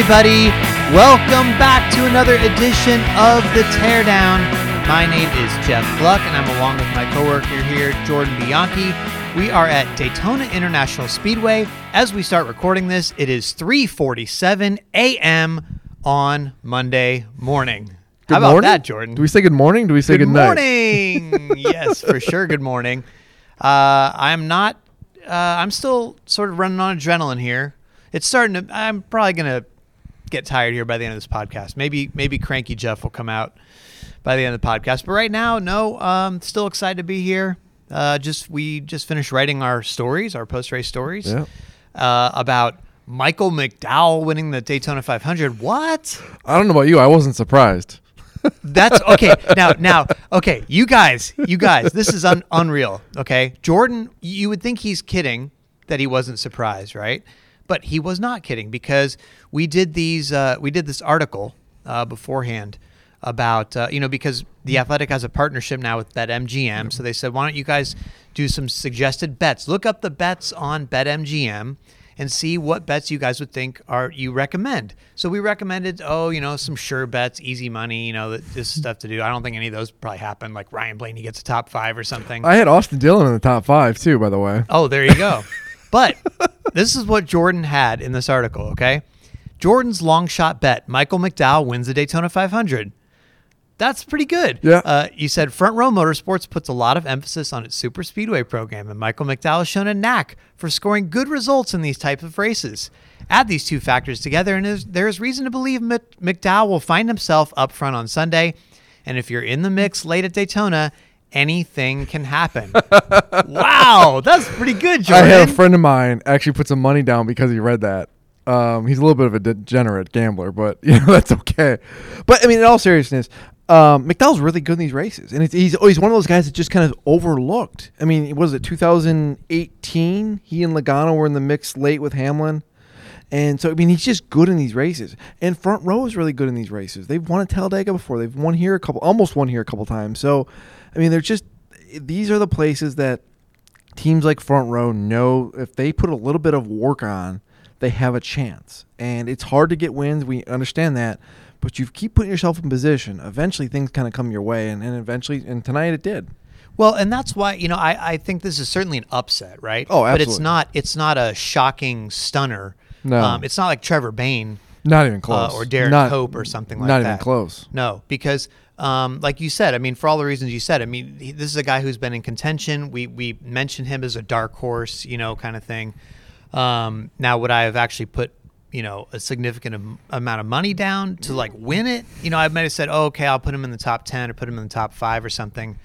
everybody. Welcome back to another edition of The Teardown. My name is Jeff Gluck, and I'm along with my coworker here, Jordan Bianchi. We are at Daytona International Speedway. As we start recording this, it is 3:47 a.m. on Monday morning. Good How about morning? that, Jordan? Do we say good morning? Do we say good good, morning. yes, for sure. Good morning. Uh, I'm not. Uh, I'm still sort of running on adrenaline here. It's starting to. I'm probably gonna get tired here by the end of this podcast. Maybe maybe cranky Jeff will come out by the end of the podcast. But right now, no. Um, still excited to be here. Uh, just we just finished writing our stories, our post race stories, Yeah. uh, about Michael McDowell winning the Daytona 500. What? I don't know about you. I wasn't surprised. That's okay. Now, now, okay, you guys, you guys, this is un- unreal. Okay, Jordan, you would think he's kidding that he wasn't surprised, right? But he was not kidding because we did these, uh, we did this article uh, beforehand about, uh, you know, because the Athletic has a partnership now with BetMGM, so they said, why don't you guys do some suggested bets? Look up the bets on BetMGM and see what bets you guys would think are you recommend. So we recommended, oh, you know, some sure bets, easy money, you know, this stuff to do. I don't think any of those probably happened Like Ryan Blaney gets a top five or something. I had Austin Dillon in the top five too, by the way. Oh, there you go. but this is what Jordan had in this article, okay? Jordan's long shot bet Michael McDowell wins the Daytona 500. That's pretty good. Yeah. Uh, you said Front Row Motorsports puts a lot of emphasis on its super speedway program, and Michael McDowell has shown a knack for scoring good results in these types of races. Add these two factors together, and there's, there's reason to believe McDowell will find himself up front on Sunday. And if you're in the mix late at Daytona, anything can happen. wow, that's pretty good, Jordan. I had a friend of mine actually put some money down because he read that. Um, he's a little bit of a degenerate gambler, but you know that's okay. But I mean, in all seriousness, um, McDowell's really good in these races, and it's, he's he's one of those guys that just kind of overlooked. I mean, was it 2018? He and Logano were in the mix late with Hamlin. And so, I mean, he's just good in these races. And front row is really good in these races. They've won at Talladega before. They've won here a couple, almost won here a couple times. So, I mean, they're just, these are the places that teams like front row know if they put a little bit of work on, they have a chance. And it's hard to get wins. We understand that. But you keep putting yourself in position. Eventually, things kind of come your way. And, and eventually, and tonight it did. Well, and that's why you know I, I think this is certainly an upset, right? Oh, absolutely. But it's not it's not a shocking stunner. No. um, it's not like Trevor Bayne Not even uh, close. or Derrike not, Cope or something like that. not even close. No, because um, like you said, I mean, for all the reasons you said, I mean, he, this is a guy who's been in contention. We we mentioned him as a dark horse, you know, kind of thing. Um, now, would I have actually put you know a significant am- amount of money down to like win it? You know, I might have said, oh, okay, I'll put him in the top ten or put him in the top five or something.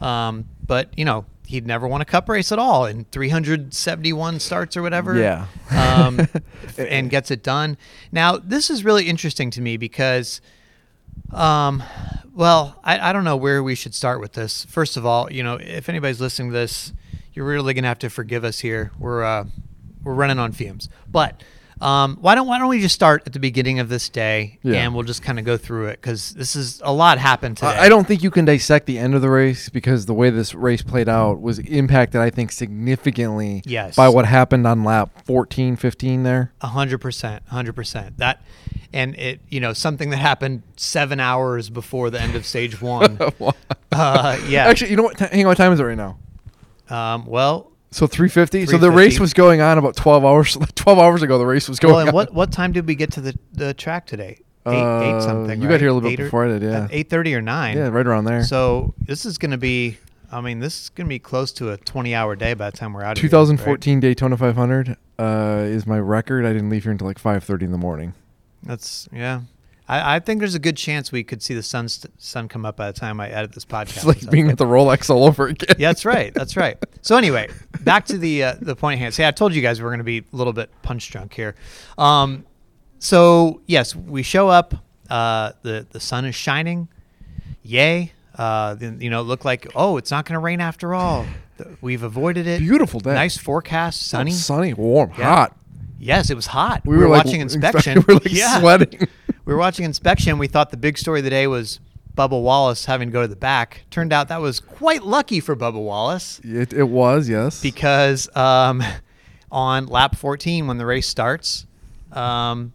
Um, but you know, he'd never won a cup race at all in 371 starts or whatever. Yeah. Um, and gets it done. Now, this is really interesting to me because, um, well, I, I don't know where we should start with this. First of all, you know, if anybody's listening to this, you're really gonna have to forgive us here. We're uh, we're running on fumes, but. Um, why don't Why don't we just start at the beginning of this day, Yeah. and we'll just kind of go through it because this is a lot happened today. I I don't think you can dissect the end of the race because the way this race played out was impacted, I think, significantly Yes. by what happened on lap 14, 15 there. A hundred percent, a hundred percent. That, and it, you know, something that happened seven hours before the end of stage one. uh, yeah. Actually, you know what? T- hang on, what time is it right now? um, well, So 350. So the race was going on about 12 hours 12 hours ago the race was going well, and on. what what time did we get to the the track today? Eight, Uh, eight something. you right? got here a little bit Eight or- before I did, yeah. Eight thirty or nine. Yeah, right around there. So this is going to be. I mean, this is going to be close to a twenty-hour day by the time we're out. of here, right? 2014 Daytona 500 uh, is my record. I didn't leave here until like 5:30 in the morning. That's yeah. I, I think there's a good chance we could see the sun st- sun come up by the time I edit this podcast. It's like being at the Rolex all over again. yeah, that's right. That's right. So anyway, back to the uh, the point at hand. See, I told you guys we are going to be a little bit punch drunk here. Um, so yes, we show up. Uh, the the sun is shining. Yay! Uh, you know, look like oh, it's not going to rain after all. We've avoided it. Beautiful day. Nice forecast, sunny. sunny, warm, Yeah. hot. Yes, it was hot. We, We, were, like, watching inspe- inspection. we were like yeah. sweating. We were watching inspection. We thought the big story of the day was Bubba Wallace having to go to the back. Turned out that was quite lucky for Bubba Wallace It, it was, yes. because um, on lap 14, when the race starts, um,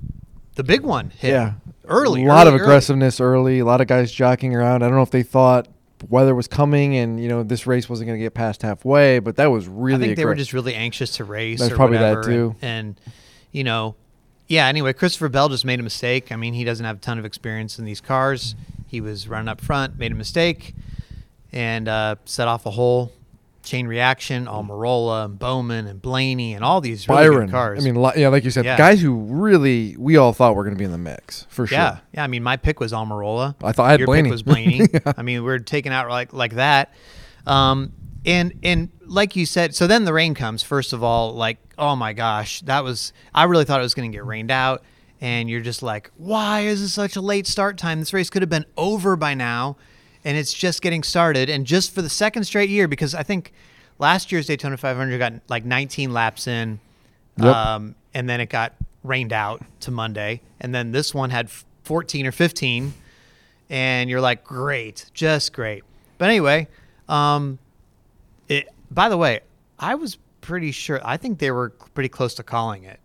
the big one hit. Yeah. early. A lot early, of aggressiveness early. A lot of guys jockeying around. I don't know if they thought weather was coming and you know this race wasn't going to get past halfway, but that was really. I think they were just really anxious to race. That's or probably that too. And, and, you know, yeah. Anyway, Christopher Bell just made a mistake. I mean, he doesn't have a ton of experience in these cars. He was running up front, made a mistake, and uh, set off a whole chain reaction. Almirola and Bowman and Blaney and all these really Byron. good cars. I mean, li- yeah, like you said, Yeah. guys who really we all thought were going to be in the mix for sure. Yeah, yeah. I mean, my pick was Almirola. I thought I had Your Blaney. pick was Blaney. I mean, we are taking out like like that. Um, and and like you said, so then the rain comes. First of all, like oh my gosh, that was I really thought it was going to get rained out. And you're just like, why is it such a late start time? This race could have been over by now, and it's just getting started. And just for the second straight year, because I think last year's Daytona 500 got like 19 laps in, Yep. um, and then it got rained out to Monday, and then this one had 14 or 15, and you're like, great, just great. But anyway, um, it. By the way, I was pretty sure. I think they were pretty close to calling it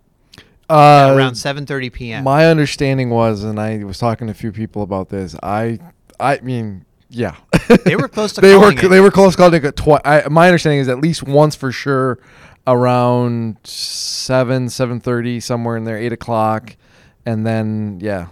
Uh, around 7:30 p.m. My understanding was, and I was talking to a few people about this. I, I mean, yeah, They were close to they were it. they were close calling it twice. My understanding is at least once for sure, around seven seven thirty somewhere in there, eight o'clock, and then yeah,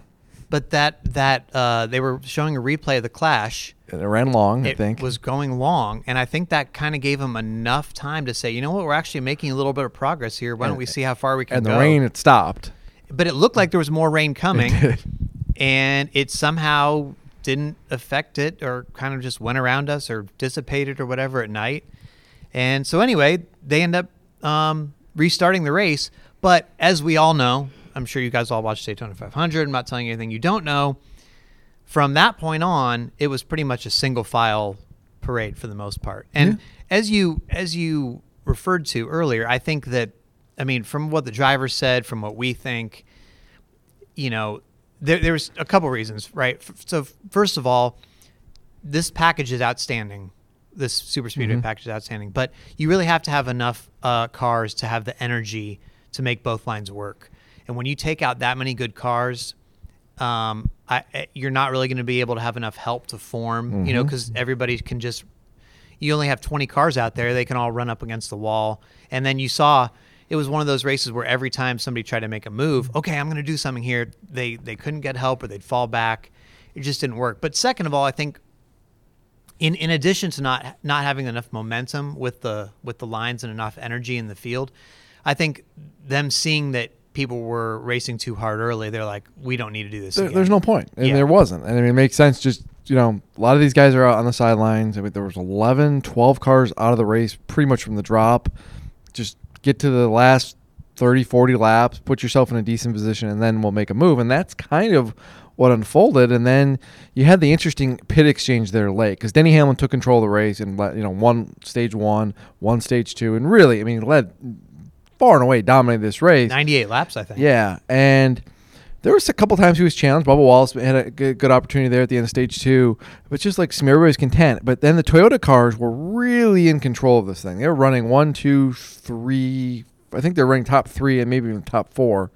but that that uh, they were showing a replay of the clash. it ran long. I it think was going long, and I think that kind of gave them enough time to say, you know what, we're actually making a little bit of progress here. Why don't we see how far we can go? and the go? rain had stopped. but it looked like there was more rain coming, did. and it somehow didn't affect it, or kind of just went around us, or dissipated, or whatever at night. And so anyway, they end up um, restarting the race. But as we all know, I'm sure you guys all watched Daytona 500. I'm not telling you anything you don't know. From that point on, it was pretty much a single file parade for the most part. And as you as you referred to earlier, I think that I mean, from what the driver said, from what we think, you know, there, there's a couple reasons, right? So first of all, this package is outstanding. This super speedway package is outstanding, but you really have to have enough uh, cars to have the energy to make both lines work. And when you take out that many good cars, um, I, you're not really going to be able to have enough help to form. You know, because everybody can just you only have 20 cars out there they can all run up against the wall. And then you saw it was one of those races where every time somebody tried to make a move okay i'm going to do something here they they couldn't get help or they'd fall back. It just didn't work. But second of all i think in in addition to not not having enough momentum with the with the lines and enough energy in the field i think them seeing that people were racing too hard early they're like we don't need to do this There, there's no point, and Yeah. there wasn't. And I mean, it makes sense. Just you know, a lot of these guys are out on the sidelines. I mean, there was 11, 12 cars out of the race, pretty much from the drop. Just get to the last 30, 40 laps, put yourself in a decent position, and then we'll make a move. And that's kind of what unfolded. And then you had the interesting pit exchange there late because Denny Hamlin took control of the race and let you know one stage one, one stage two, and really, I mean, led far and away dominated this race. 98 laps i think Yeah, and there was a couple times he was challenged. Bubba Wallace had a good, good opportunity there at the end of stage two, but just like everybody was content. But then the Toyota cars were really in control of this thing. They were running one, two, three. I think they're running top three and maybe even top four.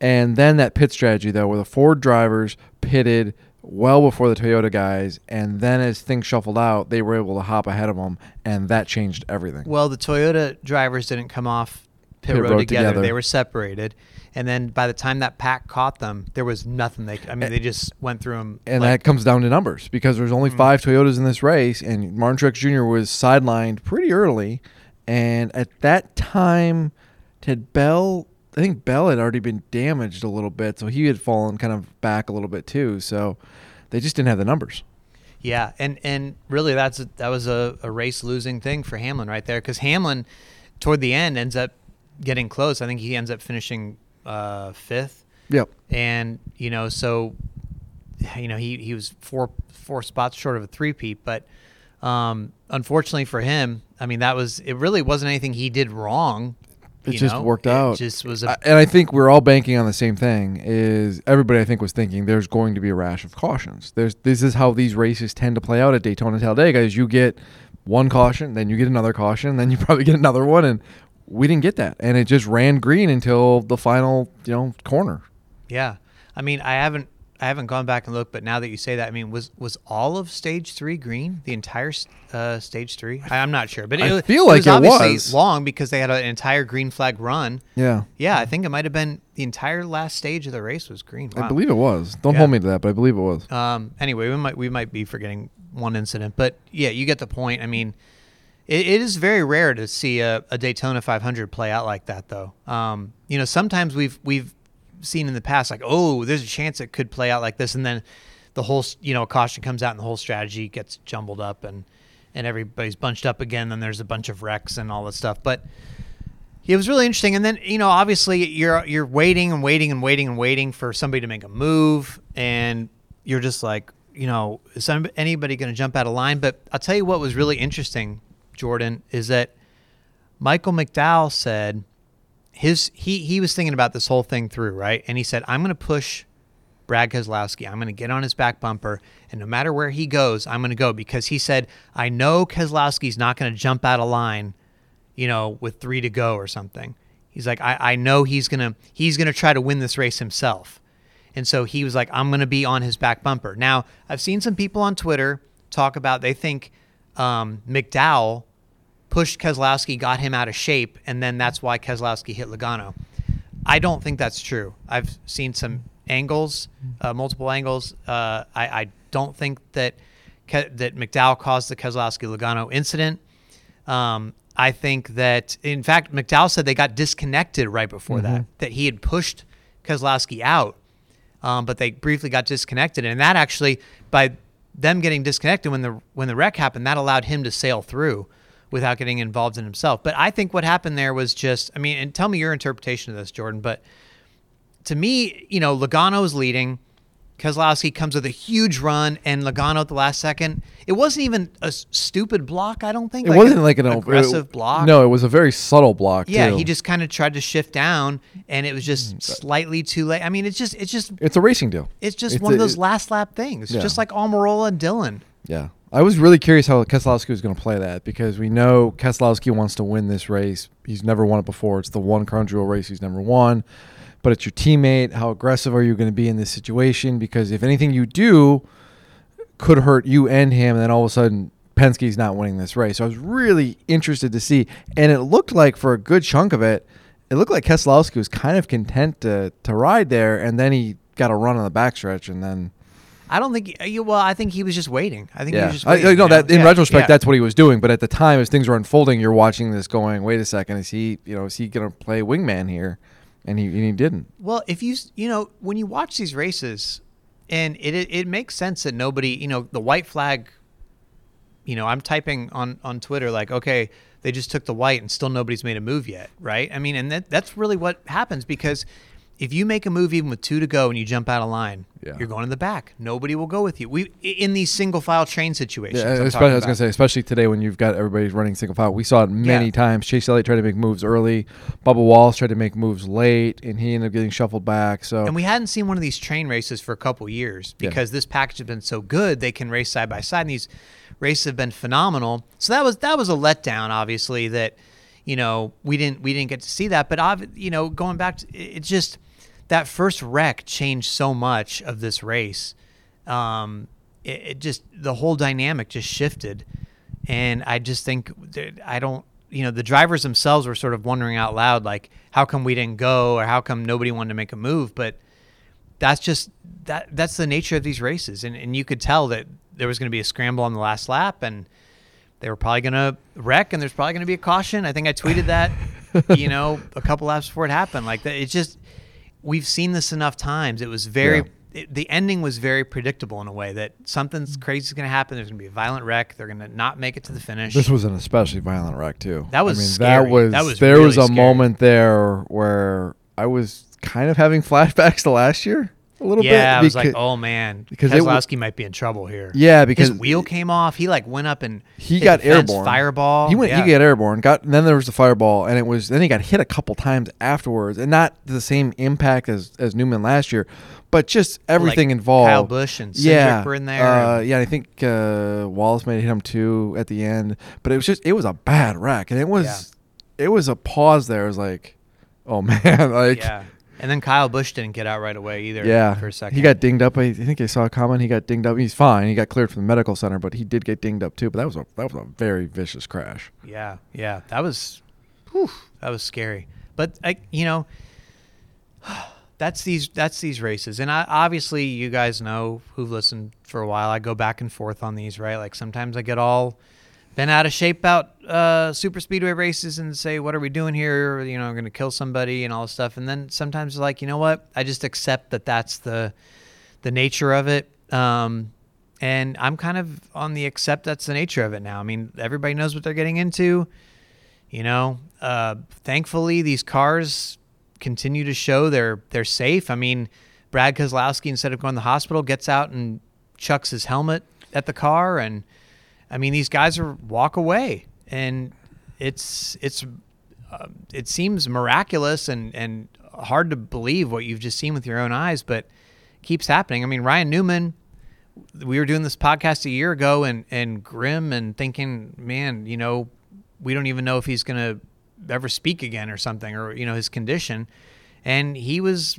And then that pit strategy though, where the Ford drivers pitted well before the Toyota guys, and then as things shuffled out, they were able to hop ahead of them, and that changed everything. Well, the Toyota drivers didn't come off pit, Pit road, road together. together. They were separated, and then by the time that pack caught them, there was nothing they. Could, I mean, they just went through them. and like, that comes down to numbers because there's only mm-hmm. five Toyotas in this race, and Martin Truex Jr. was sidelined pretty early, and at that time, Ted Bell, I think Bell had already been damaged a little bit, so he had fallen kind of back a little bit too. So they just didn't have the numbers. yeah, and and really, that's a, that was a, a race losing thing for Hamlin right there because Hamlin, toward the end, ends up getting close. I think he ends up finishing uh, fifth, Yep. and you know, so you know, he he was four four spots short of a three-peat, but um, unfortunately for him, I mean, that was it. Really wasn't anything he did wrong. It just know? worked It out. just was a I- and I think we're all banking on the same thing. Is everybody I think was thinking there's going to be a rash of cautions. There's this is how these races tend to play out at Daytona Talladega. Is you get one caution, then you get another caution, then you probably get another one, and we didn't get that, and it just ran green until the final you know corner. Yeah. I mean, I haven't I haven't gone back and looked, but now that you say that, I mean, was was all of stage three green? The entire uh, stage three? I, am not sure, but I it, feel it like was it obviously was. long because they had an entire green flag run. Yeah. Yeah, I think it might have been the entire last stage of the race was green. I believe it was. Don't Yeah. hold me to that, but I believe it was. Um, anyway, we might we might be forgetting one incident, but yeah, you get the point. I mean, it, it is very rare to see a, a Daytona 500 play out like that, though. Um, you know, sometimes we've we've seen in the past like, oh, there's a chance it could play out like this, and then the whole you know caution comes out and the whole strategy gets jumbled up and and everybody's bunched up again. Then there's a bunch of wrecks and all that stuff, but. It was really interesting, and then you know, obviously, you're you're waiting and waiting and waiting and waiting for somebody to make a move, and you're just like, you know, is anybody going to jump out of line? But I'll tell you what was really interesting, Jordan, is that Michael McDowell said his he he was thinking about this whole thing through, right? And he said, I'm going to push Brad Keselowski. I'm going to get on his back bumper, and no matter where he goes, I'm going to go because he said, I know Keselowski's not going to jump out of line, you know, with three to go or something. He's like, I, I know he's gonna he's gonna try to win this race himself. And so he was like, I'm going to be on his back bumper. Now, I've seen some people on Twitter talk about they think um, McDowell pushed Keselowski, got him out of shape, and then that's why Keselowski hit Logano. I don't think that's true. I've seen some angles, uh, multiple angles. Uh, I, I don't think that Ke- that McDowell caused the Keselowski Logano incident. Um, I think that, in fact, McDowell said they got disconnected right before that. That he had pushed Keselowski out, um, but they briefly got disconnected, and that actually, by them getting disconnected when the when the wreck happened, that allowed him to sail through without getting involved in himself. But I think what happened there was just, I mean, and tell me your interpretation of this, Jordan. But to me, you know, Logano's leading. Keselowski comes with a huge run, and Logano at the last second. It wasn't even a stupid block. I don't think It a- wasn't like an aggressive it- block. No, it was a very subtle block. Yeah, too. he just kind of tried to shift down, and it was just mm, slightly too late. I mean, it's just, it's just, It's a racing deal. it's just It's one of a- those last lap things. Yeah. Just like Almirola and Dillon. Yeah. I was really curious how Keselowski was going to play that because we know Keselowski wants to win this race. He's never won it before. It's the one Crown Jewel race he's never won. But it's your teammate. How aggressive are you going to be in this situation? Because if anything you do could hurt you and him, and then all of a sudden Penske's not winning this race. So I was really interested to see. And it looked like for a good chunk of it, it looked like Keselowski was kind of content to, to ride there, and then he got a run on the backstretch, and then I don't think. Uh, he, well, I think he was just waiting. I think he yeah, was just I, waiting. I you know that in Yeah, retrospect, yeah. that's what he was doing. But at the time, as things were unfolding, you're watching this, going, "Wait a second, is he, you know, is he going to play wingman here?" And he and he didn't. Well, if you you know when you watch these races, and it it, it makes sense that nobody you know the white flag. You know, I'm typing on on Twitter like, okay, they just took the white and still nobody's made a move yet, right? I mean, and that that's really what happens because if you make a move even with two to go and you jump out of line, Yeah. you're going to the back. Nobody will go with you. We in these single file train situations. Yeah, I'm especially, I was going to say, especially today when you've got everybody running single file. We saw it many Yeah. times. Chase Elliott tried to make moves early. Bubba Wallace tried to make moves late, and he ended up getting shuffled back. So And we hadn't seen one of these train races for a couple years Yeah. because this package has been so good. They can race side by side, and these races have been phenomenal. So that was that was a letdown, obviously. That you know we didn't we didn't get to see that. But you know, going back to it, it just that first wreck changed so much of this race. Um, it, it just the whole dynamic just shifted, and I just think that I don't. You know, the drivers themselves were sort of wondering out loud, like, how come we didn't go, or how come nobody wanted to make a move? But that's just that that's the nature of these races and, and you could tell that there was going to be a scramble on the last lap and they were probably going to wreck and there's probably going to be a caution i think i tweeted that you know a couple laps before it happened like that it's just we've seen this enough times it was very it, the ending was very predictable in a way that something's crazy is going to happen there's going to be a violent wreck they're going to not make it to the finish This was an especially violent wreck too. That was I mean, scary. that was That was there was a scary. moment there where I was kind of having flashbacks to last year a little bit. yeah i was like oh man because because it wa- Keselowski might be in trouble here Yeah, because his wheel came off he like went up and he got airborne. fireball He went. yeah. He got airborne. Got then there was the fireball, and it was then he got hit a couple times afterwards, and not the same impact as as Newman last year, but just everything Like involved. Kyle Busch and Cindric yeah, were in there. Uh, yeah, I think uh, Wallace might have hit him too at the end, but it was just it was a bad wreck, and it was it was a pause there. It was like, oh man, like yeah. And then Kyle Busch didn't get out right away either. Yeah, for a second. he got dinged up. I think I saw a comment. He got dinged up. He's fine. He got cleared from the medical center, but he did get dinged up too. But that was a that was a very vicious crash. Yeah, yeah, that was, whew, that was scary. But I, you know, that's these that's these races, and I obviously you guys know who've listened for a while. I go back and forth on these, right? Like sometimes I get all been out of shape out uh, super speedway races and say, "What are we doing here?" You know, I'm going to kill somebody and all this stuff. And then sometimes like, you know what? I just accept that that's the the nature of it. Um, and I'm kind of on the accept that's the nature of it now. I mean, everybody knows what they're getting into. You know, uh, thankfully these cars continue to show they're they're safe. I mean, Brad Keselowski instead of going to the hospital gets out and chucks his helmet at the car, and I mean these guys are walk away, and it's it's uh, it seems miraculous and and hard to believe what you've just seen with your own eyes, but keeps happening. I mean, Ryan Newman we were doing this podcast a year ago and and grim and thinking, man, you know, we don't even know if he's to ever speak again or something or you know his condition. And he was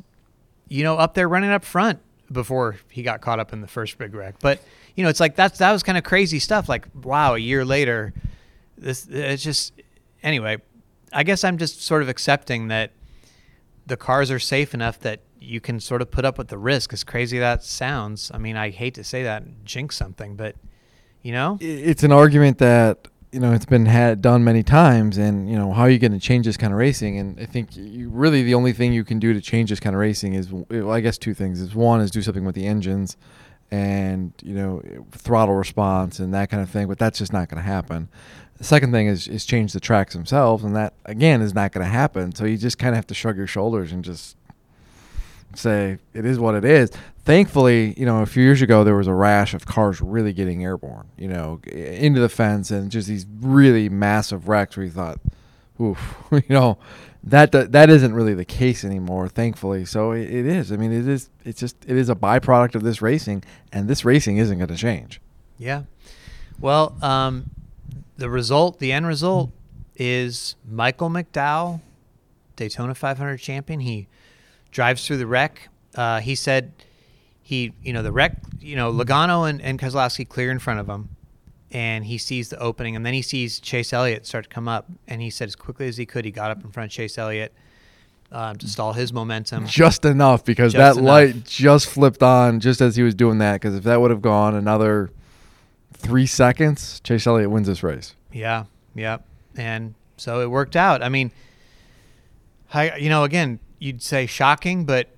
you know up there running up front before he got caught up in the first big wreck. But you know it's like that's that was kind of crazy stuff like wow a year later this it's just anyway i guess i'm just sort of accepting that the cars are safe enough that you can sort of put up with the risk as crazy that sounds i mean i hate to say that jinx something but you know It's an argument that you know it's been had done many times, and you know how are you going to change this kind of racing? And I think you, really the only thing you can do to change this kind of racing is, well, I guess, two things. Is one is do something with the engines, and you know throttle response and that kind of thing. But that's just not going to happen. The second thing is is change the tracks themselves, and that again is not going to happen. So you just kind of have to shrug your shoulders and just say it is what it is. Thankfully, you know, a few years ago there was a rash of cars really getting airborne, you know, into the fence and just these really massive wrecks where you thought, oof, you know, that that isn't really the case anymore, thankfully. So it, it is. I mean, it is. It's just it is a byproduct of this racing, and this racing isn't going to change. Yeah. Well, um, the result, the end result, is Michael McDowell, Daytona 500 champion. He drives through the wreck. Uh, he said he, you know, the wreck, you know, Logano and, and Keselowski clear in front of him, and he sees the opening, and then he sees Chase Elliott start to come up, and he said as quickly as he could, he got up in front of Chase Elliott um, to stall his momentum. Just enough because Just that enough. light just flipped on just as he was doing that. Because if that would have gone another three seconds, Chase Elliott wins this race. Yeah, yeah, and so it worked out. I mean, I, you know, again, you'd say shocking, but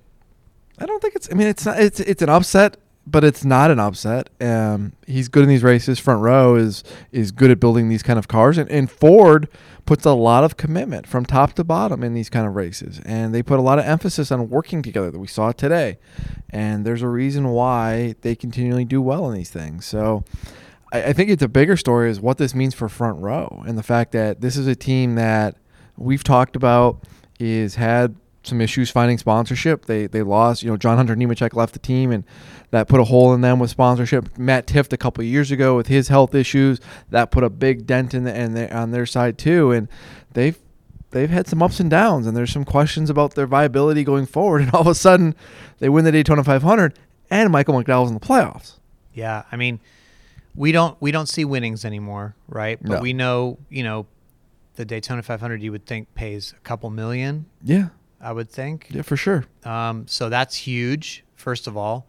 I don't think it's. I mean, it's not. It's it's an upset, but it's not an upset. Um, he's good in these races. Front row is is good at building these kind of cars, and, and Ford puts a lot of commitment from top to bottom in these kind of races, and they put a lot of emphasis on working together. That we saw today, and there's a reason why they continually do well in these things. So. I, I think it's a bigger story is what this means for front row and the fact that this is a team that we've talked about is had some issues finding sponsorship. They they lost, you know, John Hunter Nemechek left the team and that put a hole in them with sponsorship. Matt Tifft a couple of years ago with his health issues, that put a big dent in, the, in the, on their side too and they've they've had some ups and downs and there's some questions about their viability going forward and all of a sudden they win the Daytona 500 and Michael McDowell's in the playoffs. yeah, I mean, we don't we don't see winnings anymore, right? But No. we know, you know, the Daytona 500 you would think pays a couple million. Yeah. I would think. Yeah, for sure. Um, so that's huge. First of all,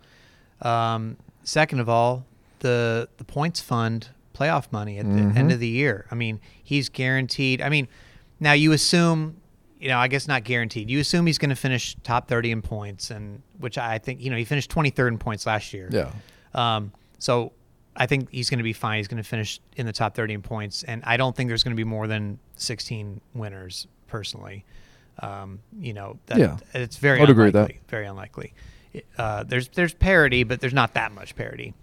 um, second of all, the the points fund playoff money at the Mhm. end of the year. I mean, he's guaranteed. I mean, now you assume, you know, I guess not guaranteed. You assume he's going to finish top thirty in points, and which I think you know he finished twenty third in points last year. Yeah. Um, so I think he's going to be fine. He's going to finish in the top 30 in points, and I don't think there's going to be more than 16 winners personally. Um, you know, that, Yeah. it's very I'd agree with unlikely. Very unlikely. Uh, there's there's parity, but there's not that much parity.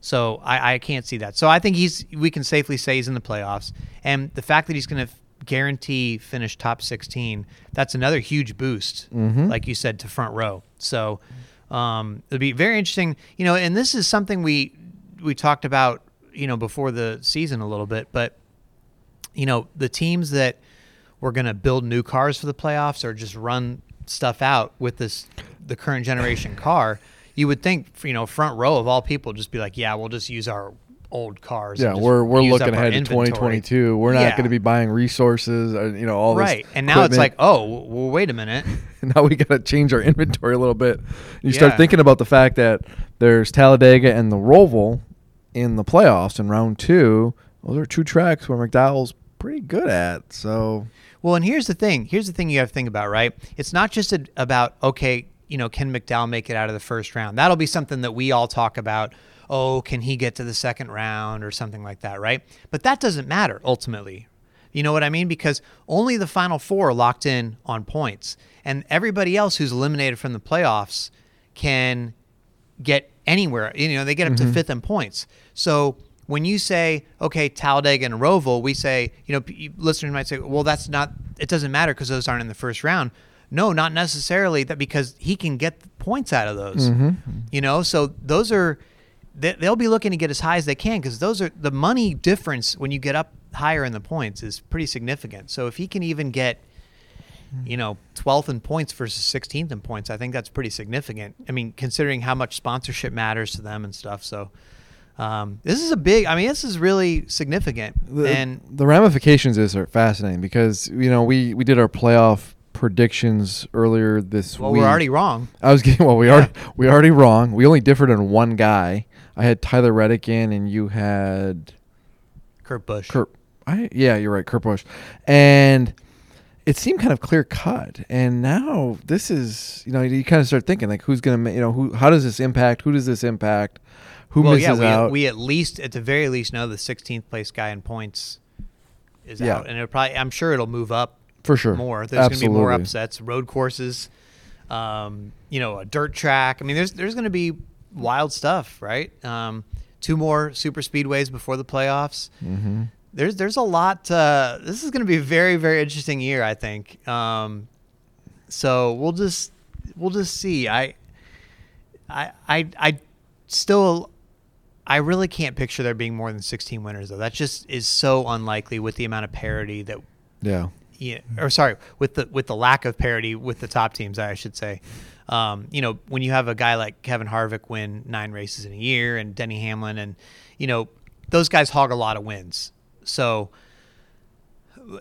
So I, I can't see that. So I think he's we can safely say he's in the playoffs, and the fact that he's going to guarantee finish top 16, that's another huge boost, Mhm. like you said, to front row. So um, it'll be very interesting, you know. And this is something we we talked about, you know, before the season a little bit, but you know, the teams that were going to build new cars for the playoffs or just run stuff out with this the current generation car, you would think you know front row of all people just be like, yeah, we'll just use our old cars. Yeah, we're we're looking ahead to 2022. We're not Yeah. going to be buying resources, or, you know, all this. right. And now it's like, oh, well, wait a minute. now we got to change our inventory a little bit. You start thinking about the fact that there's Talladega and the Roval in the playoffs in round two. Those are two tracks where McDowell's pretty good at. So Well, and here's the thing. Here's the thing you have to think about, right? It's not just a, about okay, you know, can McDowell make it out of the first round? That'll be something that we all talk about. Oh, can he get to the second round or something like that, right? But that doesn't matter ultimately. You know what I mean? Because only the final four are locked in on points, and everybody else who's eliminated from the playoffs can get anywhere. You know, they get up to mm-hmm. fifth in points. So when you say, okay, Talladega and Roval, we say, you know, listeners might say, well, that's not, it doesn't matter because those aren't in the first round. No, not necessarily that because he can get points out of those. Mm-hmm. You know, so those are, they, they'll be looking to get as high as they can because those are the money difference when you get up higher in the points is pretty significant. So if he can even get, mm-hmm. you know, 12th in points versus 16th in points, I think that's pretty significant. I mean, considering how much sponsorship matters to them and stuff. So, um, this is a big, I mean, this is really significant. the, and the ramifications is are fascinating because you know we we did our playoff predictions earlier this well, week. Well, we're already wrong. I was getting well. We Yeah. already we already wrong. We only differed on one guy. I had Tyler Reddick in, and you had Kurt Busch. Kurt. I yeah, you're right, Kurt Busch, and it seemed kind of clear cut. And now this is you know you kind of start thinking like who's gonna you know who how does this impact? Who does this impact? Who well, misses yeah, we, out? we at least, at the very least, know the 16th place guy in points is Yeah. out. And it'll probably, I'm sure it'll move up for sure more. There's going to be more upsets, road courses, um, you know, a dirt track. I mean, there's there's going to be wild stuff, right? Um, two more super speedways before the playoffs. Mm-hmm. There's there's a lot. Uh, this is going to be a very very interesting year, I think. Um, so we'll just we'll just see. I I I I still. I really can't picture there being more than 16 winners, though. That just is so unlikely with the amount of parity that Yeah. yeah, or sorry, with the with the lack of parity with the top teams, I should say. Um, you know, when you have a guy like Kevin Harvick win nine races in a year, and Denny Hamlin, and you know, those guys hog a lot of wins. So,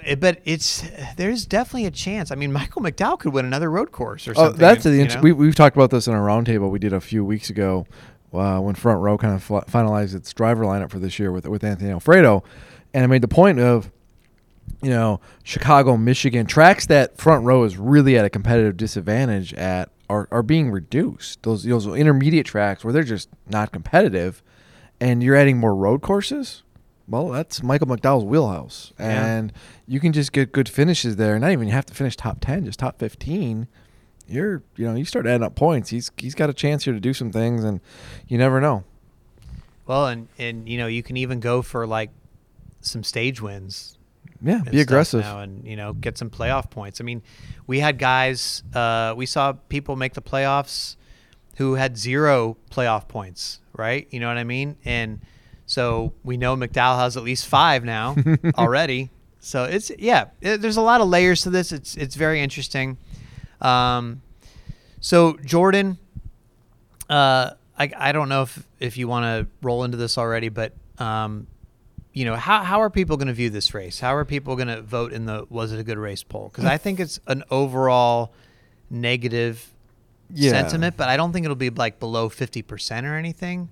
it, but it's there's definitely a chance. I mean, Michael McDowell could win another road course or Oh, something. that's the you know? we we've talked about this in a roundtable we did a few weeks ago uh, when Front Row kind of fi- finalized its driver lineup for this year with with Anthony Alfredo, and I made the point of you know Chicago, Michigan tracks that Front Row is really at a competitive disadvantage at are are being reduced. Those those intermediate tracks where they're just not competitive, and you're adding more road courses. Well, that's Michael McDowell's wheelhouse, Yeah. and you can just get good finishes there. Not even you have to finish top ten, just top fifteen you're you know you start adding up points. He's he's got a chance here to do some things, and you never know. well, and and you know, you can even go for like some stage wins Yeah, be aggressive. now and you know get some playoff points. I mean, we had guys, uh, we saw people make the playoffs who had zero playoff points, right? You know what I mean? And so we know McDowell has at least five now already. So it's yeah, it, there's a lot of layers to this. It's it's very interesting. Um, so Jordan, uh, I I don't know if if you want to roll into this already, but um, you know how how are people going to view this race? How are people going to vote in the was it a good race poll? Because I think it's an overall negative Yeah. sentiment, but I don't think it'll be like below fifty percent or anything.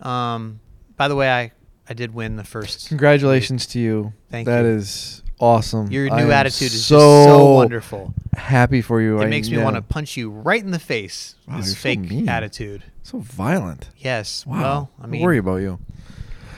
Um, by the way, I I did win the first. Congratulations to you. Thank That you. is awesome. Your new am attitude is so just so wonderful. Happy for you. It I- makes me want to punch you right in the face. Wow, this you're so fake attitude. So violent. Yes. Wow. Well, I mean, worry about you.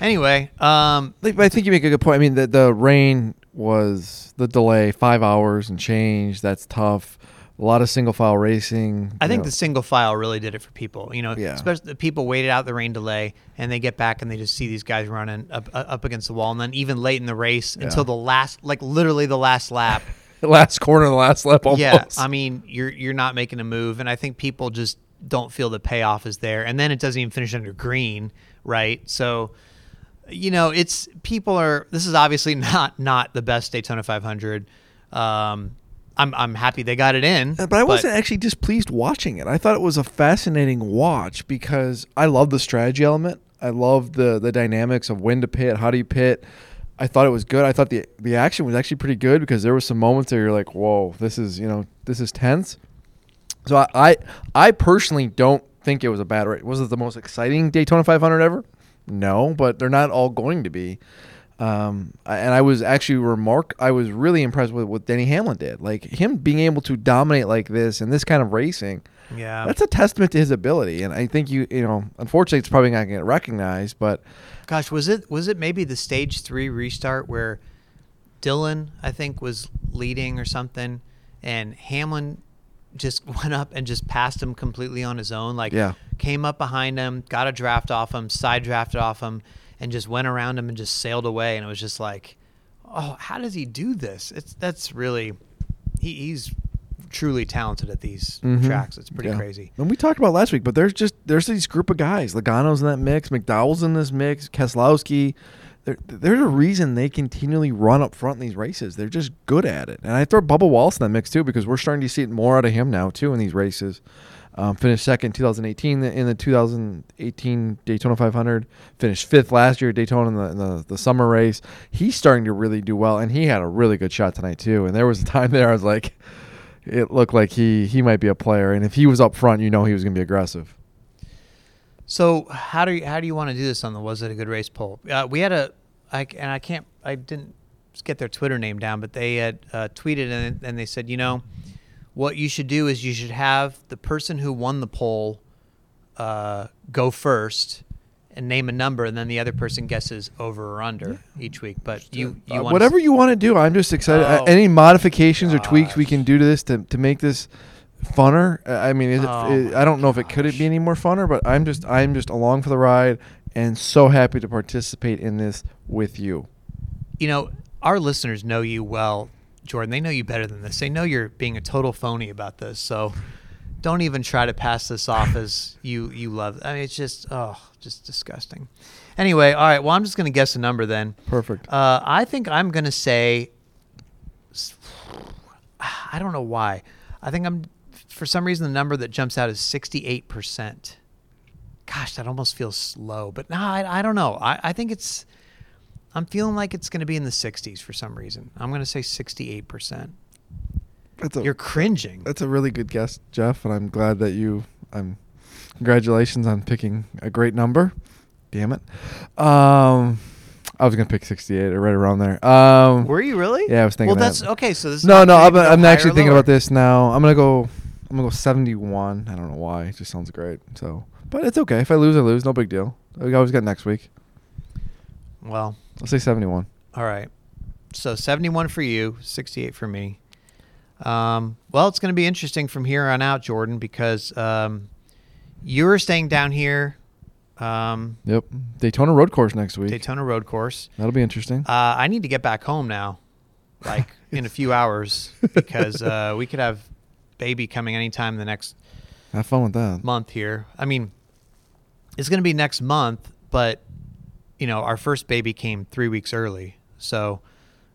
anyway, um, I think you make a good point. I mean, the the rain was the delay, five hours and change. That's tough. A lot of single file racing. I think know. the single file really did it for people. You know, Yeah. especially the people waited out the rain delay and they get back and they just see these guys running up, uh, up against the wall. And then even late in the race Yeah. until the last, like literally the last lap. the last corner, the last lap. Almost. yeah, I mean, you're you're not making a move, and I think people just don't feel the payoff is there. And then it doesn't even finish under green, right? So, you know, it's people are. This is obviously not not the best Daytona 500. Um, I'm I'm happy they got it in. Uh, But I wasn't actually displeased watching it. I thought it was a fascinating watch because I love the strategy element. I love the the dynamics of when to pit, how do you pit. I thought it was good. I thought the the action was actually pretty good because there were some moments where you're like, "Whoa, this is you know this is tense." So I I, I personally don't think it was a bad race. Was it the most exciting Daytona 500 ever? No, but they're not all going to be. Um, and I was actually remark. I was really impressed with what Denny Hamlin did. Like him being able to dominate like this in this kind of racing. Yeah. That's a testament to his ability, and I think you you know, unfortunately, it's probably not going to get recognized. But Gosh, was it was it maybe the stage three restart where Dillon I think was leading or something, and Hamlin just went up and just passed him completely on his own. Like Yeah. came up behind him, got a draft off him, side drafted off him, and just went around him and just sailed away. And it was just like, oh, how does he do this? It's that's really he, he's truly talented at these Mhm. tracks. It's pretty Yeah. crazy. And we talked about last week, but there's just there's these group of guys. Logano's in that mix, McDowell's in this mix, Keselowski. There, there's a reason they continually run up front in these races. They're just good at it. And I throw Bubba Wallace in that mix too because we're starting to see it more out of him now too in these races. Um, finished second in 2018 in the 2018 Daytona 500. Finished fifth last year at Daytona in the, in the the summer race. He's starting to really do well, and he had a really good shot tonight too. And there was a time there I was like, it looked like he he might be a player, and if he was up front, you know he was going to be aggressive. So how do you how do you want to do this on the was it a good race poll? Uh, we had a I and I can't I didn't get their Twitter name down, but they had uh, tweeted and, and they said you know what you should do is you should have the person who won the poll uh, go first and name a number, and then the other person guesses over or under each week. But you you Uh, want whatever you want to do, I'm just excited. Uh, Oh, Any modifications or tweaks we can do to this to, to make this funner? Uh, I mean, is Oh it- I don't know if it could it be any more funner, but I'm just I'm just along for the ride and so happy to participate in this with you. you know, our listeners know you well, Jordan. They know you better than this. They know you're being a total phony about this. So don't even try to pass this off as you you love. I mean, it's just oh, just disgusting. Anyway, all right. Well, I'm just gonna guess a number then. Perfect. Uh, I think I'm gonna say. I don't know why. I think I'm for some reason the number that jumps out is 68 percent. Gosh, that almost feels slow, but no, I, I don't know. I, I think it's. I'm feeling like it's going to be in the 60s for some reason. I'm going to say 68 percent. That's a You're cringing. that's a really good guess, Jeff, and I'm glad that you. I'm. Congratulations on picking a great number. Damn it. Um, I was gonna pick 68 or right around there. Um, Were you really? Yeah, I was thinking Well, that. that's okay. So this. is No, no, I'm, I'm actually thinking lower. about this now. I'm gonna go. I'm gonna go 71. I don't know why. It just sounds great. So, but it's okay. If I lose, I lose. No big deal. We always got next week. Well, I'll say 71. All right. So 71 for you, 68 for me. Um, well, it's going to be interesting from here on out, Jordan, because um, you're staying down here, um, Yep. Daytona Road Course next week. Daytona Road Course. That'll be interesting. Uh, I need to get back home now, like in a few hours, because uh, we could have baby coming anytime the next Have fun with that. month here. I mean, it's going to be next month, but you know, our first baby came three weeks early, so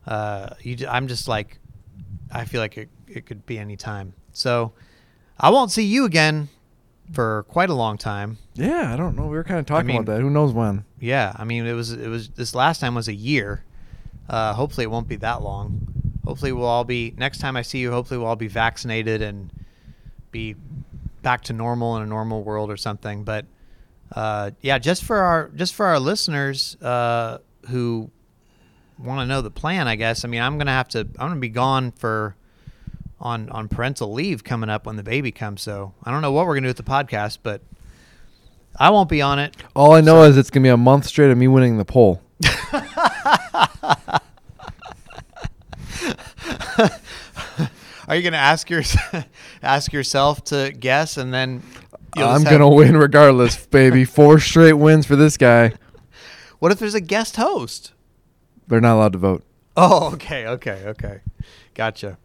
uh, you, I'm just like, I feel like it, it could be any time. So I won't see you again for quite a long time. Yeah, I don't know. We were kind of talking mean- about that. Who knows when? Yeah, I mean, it was it was this last time was a year. Uh, hopefully, it won't be that long. Hopefully, we'll all be next time I see you. Hopefully, we'll all be vaccinated and be back to normal in a normal world or something. But uh, yeah, just for our just for our listeners uh, who want to know the plan, I guess. I mean, I'm gonna have to. I'm gonna be gone for on on parental leave coming up when the baby comes. So I don't know what we're gonna do with the podcast, but I won't be on it. All I know is it's gonna be a month straight of me winning the poll. Are you going to ask your ask yourself to guess and then you'll I'm gonna win regardless, baby. Four straight wins for this guy. What if there's a guest host? They're not allowed to vote. Oh, okay, okay, okay. Gotcha.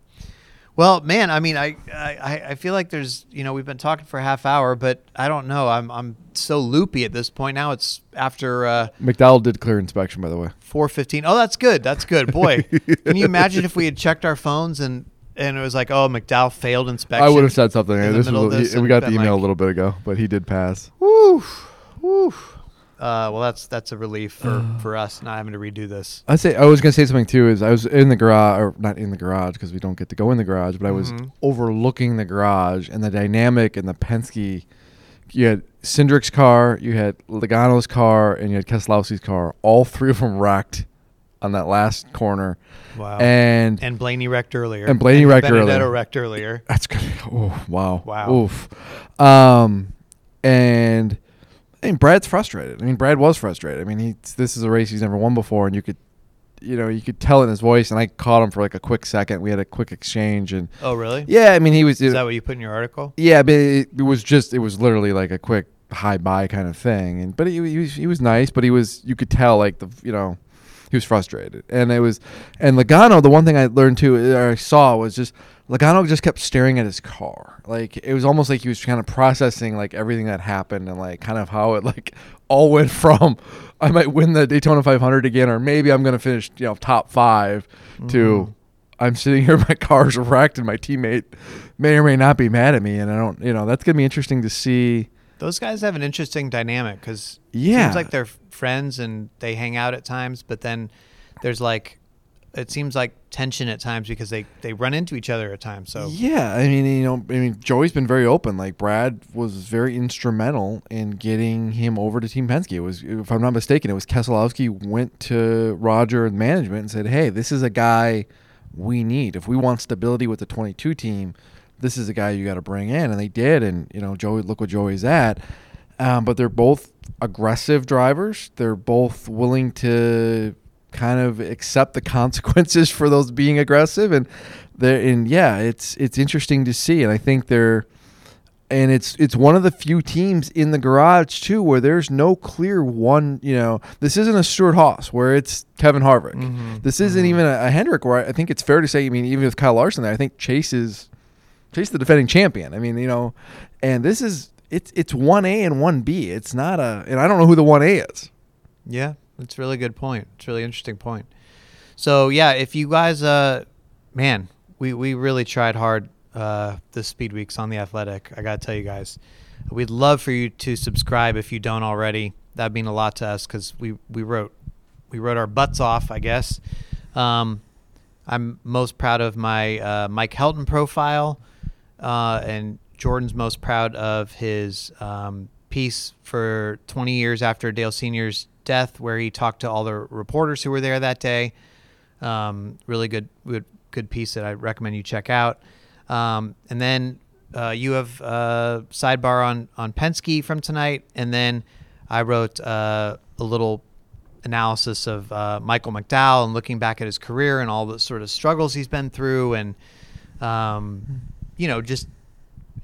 Well, man, I mean, I, I, I feel like there's, you know, we've been talking for a half hour, but I don't know. I'm, I'm so loopy at this point now. It's after uh, McDowell did clear inspection, by the way. 4:15. Oh, that's good. That's good. Boy, can you imagine if we had checked our phones and and it was like, oh, McDowell failed inspection. I would have said something. in This was of this we got the email like- a little bit ago, but he did pass. Woo, woo. Uh, well, that's that's a relief for for us not having to redo this. I say I was gonna say something too. Is I was in the garage, or not in the garage because we don't get to go in the garage, but I was Mhm. overlooking the garage and the dynamic and the Penske. You had Cindric's car, you had Logano's car, and you had Keselowski's car. All three of them wrecked on that last corner, Wow. and And Blaney wrecked earlier. And Blaney wrecked Benedetto earlier. wrecked earlier. That's good. Oh wow. Wow. Oof. Um, and I mean Brad's frustrated. I mean Brad was frustrated. I mean he this is a race he's never won before, and you could, you know, you could tell in his voice. And I caught him for like a quick second. We had a quick exchange, and Oh, really? yeah, I mean he was. Is that what you put in your article? yeah, but it, it was just it was literally like a quick high-bye kind of thing. And but he, he was he was nice, but he was you could tell like the you know he was frustrated, and it was and Logano. The one thing I learned too or I saw was just Logano just kept staring at his car. Like it was almost like he was kind of processing like everything that happened and like kind of how it like all went from I might win the Daytona 500 again, or maybe I'm gonna finish you know top five to. Mm-hmm. I'm sitting here, my car's wrecked, and my teammate may or may not be mad at me, and I don't, you know, that's gonna be interesting to see. Those guys have an interesting dynamic because Yeah. seems like they're friends and they hang out at times, but then there's like it seems like tension at times because they they run into each other at times. So Yeah, I mean, you know, I mean, Joey's been very open. Like Brad was very instrumental in getting him over to Team Penske. It was, if I'm not mistaken, it was Keselowski went to Roger and management and said, "Hey, this is a guy we need. If we want stability with the 22 team, this is a guy you got to bring in." And they did. And you know, Joey, look what Joey's at. Um, but they're both aggressive drivers. They're both willing to kind of accept the consequences for those being aggressive and they're and yeah it's it's interesting to see and i think they're and it's it's one of the few teams in the garage too where there's no clear one you know this isn't a Stewart-Haas where it's Kevin Harvick. Mhm, this isn't even a, a Hendrick where I think it's fair to say I mean even with Kyle Larson there I think Chase is Chase the defending champion. I mean you know and this is it's it's 1A and 1B it's not a and I don't know who the 1A is Yeah, that's a really good point. It's a really interesting point. So yeah, if you guys, uh, man, we we really tried hard uh, this speed weeks on the Athletic. I gotta tell you guys, we'd love for you to subscribe if you don't already. That'd mean a lot to us because we we wrote we wrote our butts off, I guess. Um, I'm most proud of my uh, Mike Helton profile, uh, and Jordan's most proud of his um, piece for 20 years after Dale Senior's death, where he talked to all the reporters who were there that day. Um, really good, good, good piece that I recommend you check out. Um, and then uh, you have uh, sidebar on on Penske from tonight, and then I wrote uh, a little analysis of uh, Michael McDowell and looking back at his career and all the sort of struggles he's been through, and um, you know, just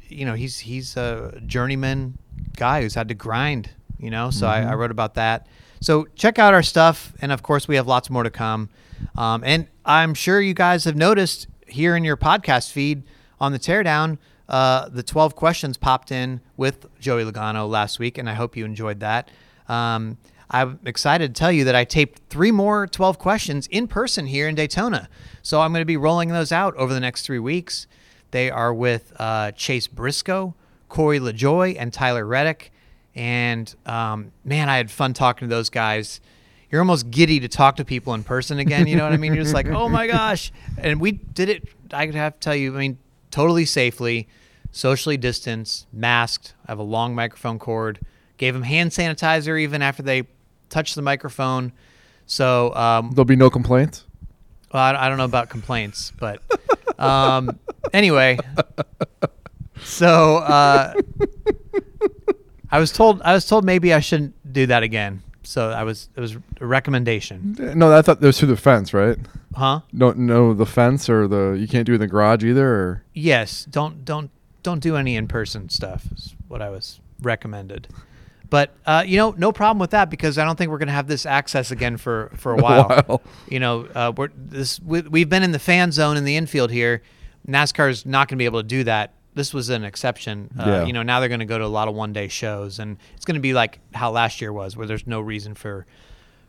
you know, he's he's a journeyman guy who's had to grind. You know, so I, I wrote about that. So check out our stuff, and of course, we have lots more to come. Um, and I'm sure you guys have noticed here in your podcast feed on the teardown, uh, the 12 questions popped in with Joey Logano last week, and I hope you enjoyed that. Um, I'm excited to tell you that I taped three more 12 questions in person here in Daytona. So I'm going to be rolling those out over the next three weeks. They are with uh, Chase Briscoe, Corey LaJoie, and Tyler Reddick. And um, man, I had fun talking to those guys. You're almost giddy to talk to people in person again. You know what I mean? You're just like, oh my gosh. And we did it, I have to tell you, I mean, totally safely, socially distanced, masked. I have a long microphone cord. Gave them hand sanitizer even after they touched the microphone. So um, there'll be no complaints well, I, I don't know about complaints, but um, anyway. So uh, I was told I was told maybe I shouldn't do that again. So I was it was a recommendation, no I thought that was through the fence right huh? no no the fence or the you can't do it in the garage either or Yes. Don't don't don't do any in person stuff. Is what I was recommended. But uh, you know, no problem with that because I don't think we're going to have this access again for for a A while. while. You know, uh, we're this we, we've been in the fan zone in the infield here. NASCAR's not going to be able to do that. This was an exception. Uh, Yeah. You know, now they're going to go to a lot of one day shows, and it's going to be like how last year was, where there's no reason for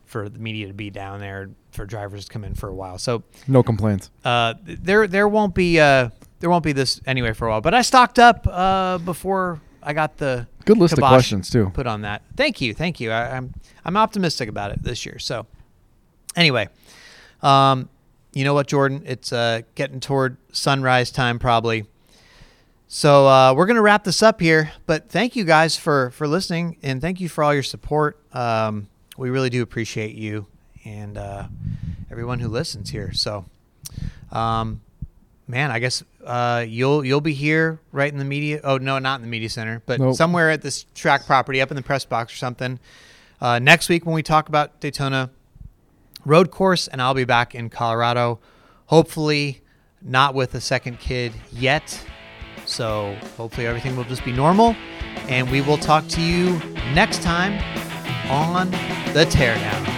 for the media to be down there for drivers to come in for a while. So No complaints. uh, there there won't be uh, there won't be this anyway for a while. But I stocked up uh, before I got the Good list of questions too. put on that. Thank you, thank you. I, I'm I'm optimistic about it this year. So anyway, um, you know what, Jordan? It's uh, getting toward sunrise time probably. So uh, we're gonna wrap this up here. But thank you guys for for listening and thank you for all your support. Um, we really do appreciate you and uh, everyone who listens here. So. Um, man, I guess uh, you'll you'll be here right in the media. Oh no, not in the media center, but Nope. somewhere at this track property, up in the press box or something. Uh, next week when we talk about Daytona road course, and I'll be back in Colorado. Hopefully, not with a second kid yet. So hopefully everything will just be normal, and we will talk to you next time on the teardown.